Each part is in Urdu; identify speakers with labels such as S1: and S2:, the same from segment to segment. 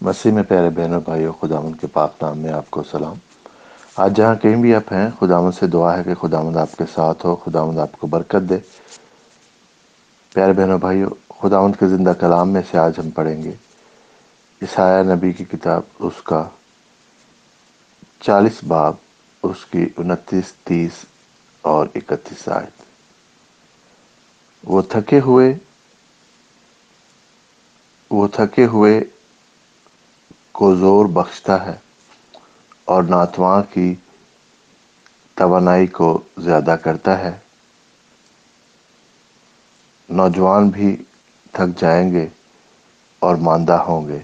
S1: مسیح میں پیارے بہنوں بھائیوں خداون کے پاک نام میں آپ کو سلام۔ آج جہاں کہیں بھی آپ ہیں خداون سے دعا ہے کہ خداوند آپ کے ساتھ ہو، خداوند آپ کو برکت دے۔ پیارے بہنوں بھائیوں، خداوند کے زندہ کلام میں سے آج ہم پڑھیں گے۔ عیسایہ نبی کی کتاب، اس کا چالیس باب، اس کی انتیس، تیس اور اکتیس آیت۔ وہ تھکے ہوئے، وہ تھکے ہوئے کو زور بخشتا ہے اور ناتواں کی توانائی کو زیادہ کرتا ہے۔ نوجوان بھی تھک جائیں گے اور ماندہ ہوں گے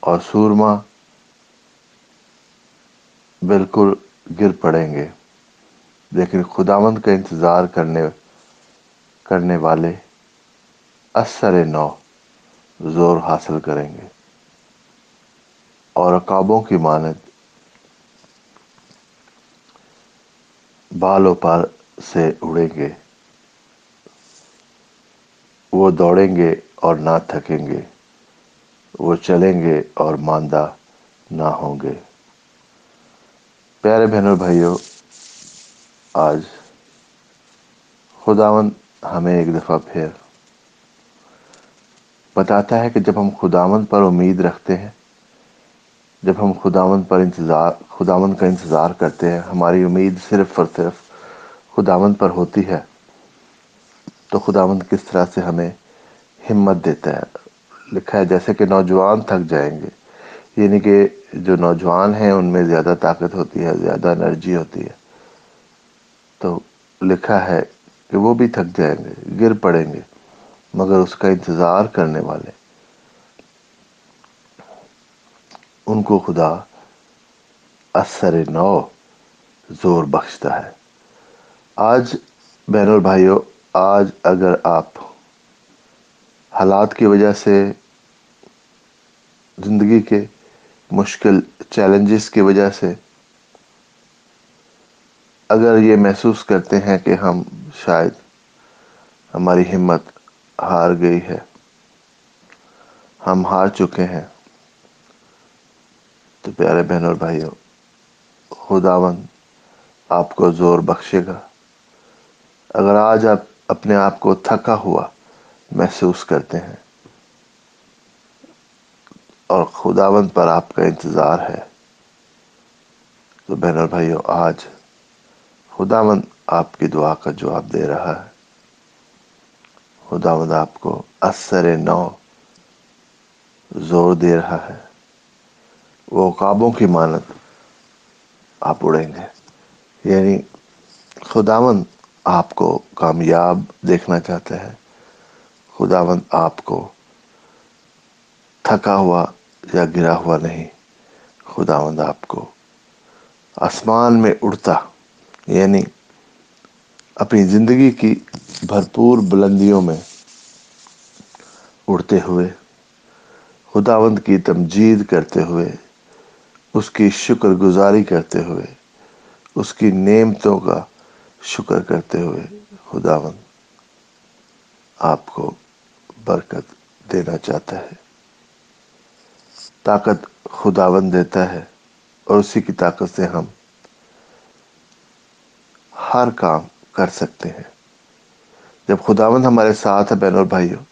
S1: اور سورما بالکل گر پڑیں گے۔ لیکن خداوند کا انتظار کرنے کرنے والے اثر نو زور حاصل کریں گے۔ اور عقابوں کی مانند۔ بالوں پر سے اڑیں گے۔ وہ دوڑیں گے اور نہ تھکیں گے۔ وہ چلیں گے اور ماندہ نہ ہوں گے۔ پیارے بہنوں بھائیوں، آج خداون ہمیں ایک دفعہ پھر بتاتا ہے کہ جب ہم خداون پر امید رکھتے ہیں جب ہم خداون پر انتظار خداون کا انتظار کرتے ہیں، ہماری امید صرف اور صرف خداون پر ہوتی ہے، تو خداون کس طرح سے ہمیں ہمت دیتا ہے؟ لکھا ہے، جیسے کہ نوجوان تھک جائیں گے یعنی کہ جو نوجوان ہیں، ان میں زیادہ طاقت ہوتی ہے، زیادہ انرجی ہوتی ہے۔ تو لکھا ہے کہ وہ بھی تھک جائیں گے، گر پڑیں گے، مگر اس کا انتظار کرنے والے ان کو خدا اثر نو زور بخشتا ہے۔ آج بہن اور بھائیوں آج اگر آپ حالات کی وجہ سے زندگی کے مشکل چیلنجز کی وجہ سے اگر یہ محسوس کرتے ہیں کہ ہم شاید ہماری ہمت ہار گئی ہے، ہم ہار چکے ہیں۔ تو پیارے بہن اور بھائیوں خداون آپ کو زور بخشے گا۔ اگر آج آپ اپنے آپ کو تھکا ہوا محسوس کرتے ہیں اور خداون پر آپ کا انتظار ہے، تو بہن اور بھائیوں، آج خداون آپ کی دعا کا جواب دے رہا ہے۔ خداوند آپ کو اثر نو زور دے رہا ہے۔ وہ قابوں کی مانت آپ اڑیں گے۔ یعنی خداون آپ کو کامیاب دیکھنا چاہتا ہے۔ خداون آپ کو تھکا ہوا یا گرا ہوا نہیں۔ خداوند آپ کو آسمان میں اڑتا یعنی اپنی زندگی کی بھرپور بلندیوں میں اڑتے ہوئے، خداوند کی تمجید کرتے ہوئے اس کی شکر گزاری کرتے ہوئے، اس کی نعمتوں کا شکر کرتے ہوئے، خداوند آپ کو برکت دینا چاہتا ہے۔ طاقت خداوند دیتا ہے اور اسی کی طاقت سے ہم ہر کام کر سکتے ہیں۔ جب خداوند ہمارے ساتھ ہے بہن اور بھائیوں،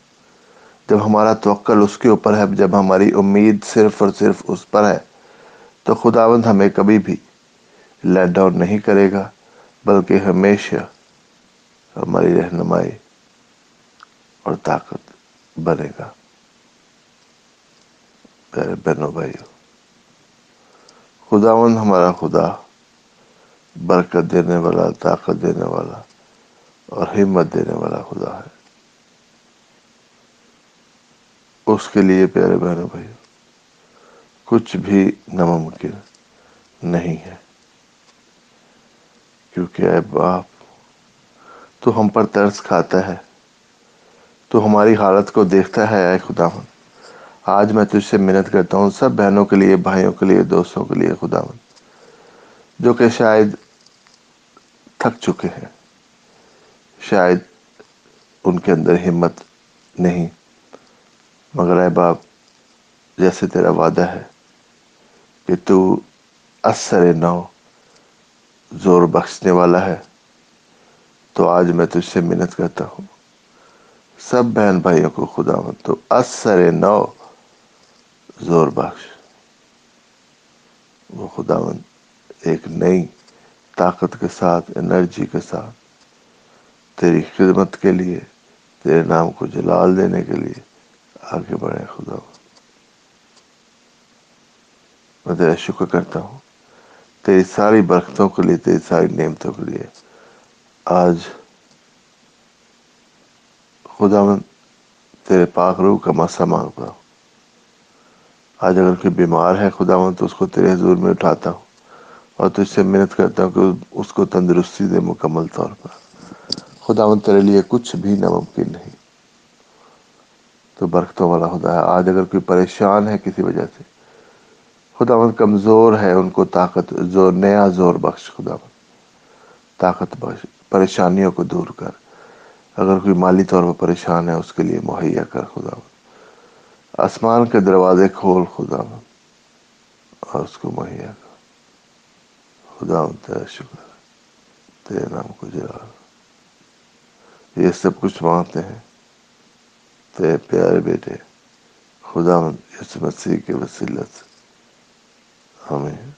S1: جب ہمارا توقل اس کے اوپر ہے، جب ہماری امید صرف اور صرف اس پر ہے تو خداوند ہمیں کبھی بھی لیٹ ڈاؤن نہیں کرے گا، بلکہ ہمیشہ ہماری رہنمائی اور طاقت بنے گا۔ پیارے بہنوں بھائیوں خداون ہمارا خدا برکت دینے والا، طاقت دینے والا اور ہمت دینے والا خدا ہے۔ اس کے لیے پیارے بہنوں بھائیوں کچھ بھی ناممکن نہیں ہے۔ کیونکہ اے باپ، تو ہم پر ترس کھاتا ہے۔ تو ہماری حالت کو دیکھتا ہے اے خدا آج میں تجھ سے محنت کرتا ہوں، سب بہنوں کے لیے، بھائیوں کے لیے، دوستوں کے لیے خدا جو کہ شاید تھک چکے ہیں۔ شاید ان کے اندر ہمت نہیں۔ مگر اے باپ، جیسے تیرا وعدہ ہے کہ تو اثر نو زور بخشنے والا ہے۔ تو آج میں تجھ سے محنت کرتا ہوں۔ سب بہن بھائیوں کو خدا مند، تو اثر نو زور بخش۔ وہ خدا مند ایک نئی طاقت کے ساتھ، انرجی کے ساتھ تیری خدمت کے لیے، تیرے نام کو جلال دینے کے لیے آگے بڑھے خدا میں تیرا شکر کرتا ہوں۔ تیری ساری برکتوں کے لیے، تیری ساری نعمتوں کے لیے۔ آج خدا من تیرے پاک روح کا مسا مانگتا ہوں۔ آج اگر کوئی بیمار ہے، خدا من تو اس کو تیرے حضور میں اٹھاتا ہوں۔ اور تجھ سے محنت کرتا ہوں کہ اس کو تندرستی دے مکمل طور پر۔ خدا من تیرے لیے کچھ بھی ناممکن نہیں۔ تو برکتوں والا خدا ہے۔ آج اگر کوئی پریشان ہے کسی وجہ سے خدا مند کمزور ہے، ان کو طاقت، زور، نیا زور بخش خدا مند طاقت بخش، پریشانیوں کو دور کر۔ اگر کوئی مالی طور پر پریشان ہے، اس کے لیے مہیا کر خدا مند آسمان کے دروازے کھول خدا مند اور اس کو مہیا کر۔ خدا مند تیرا شکر تیرے نام کو جلال یہ سب کچھ مانگتے ہیں۔ تیرے پیارے بیٹے خدا مند اس مسیح کے وسیلت سے۔ ہمیں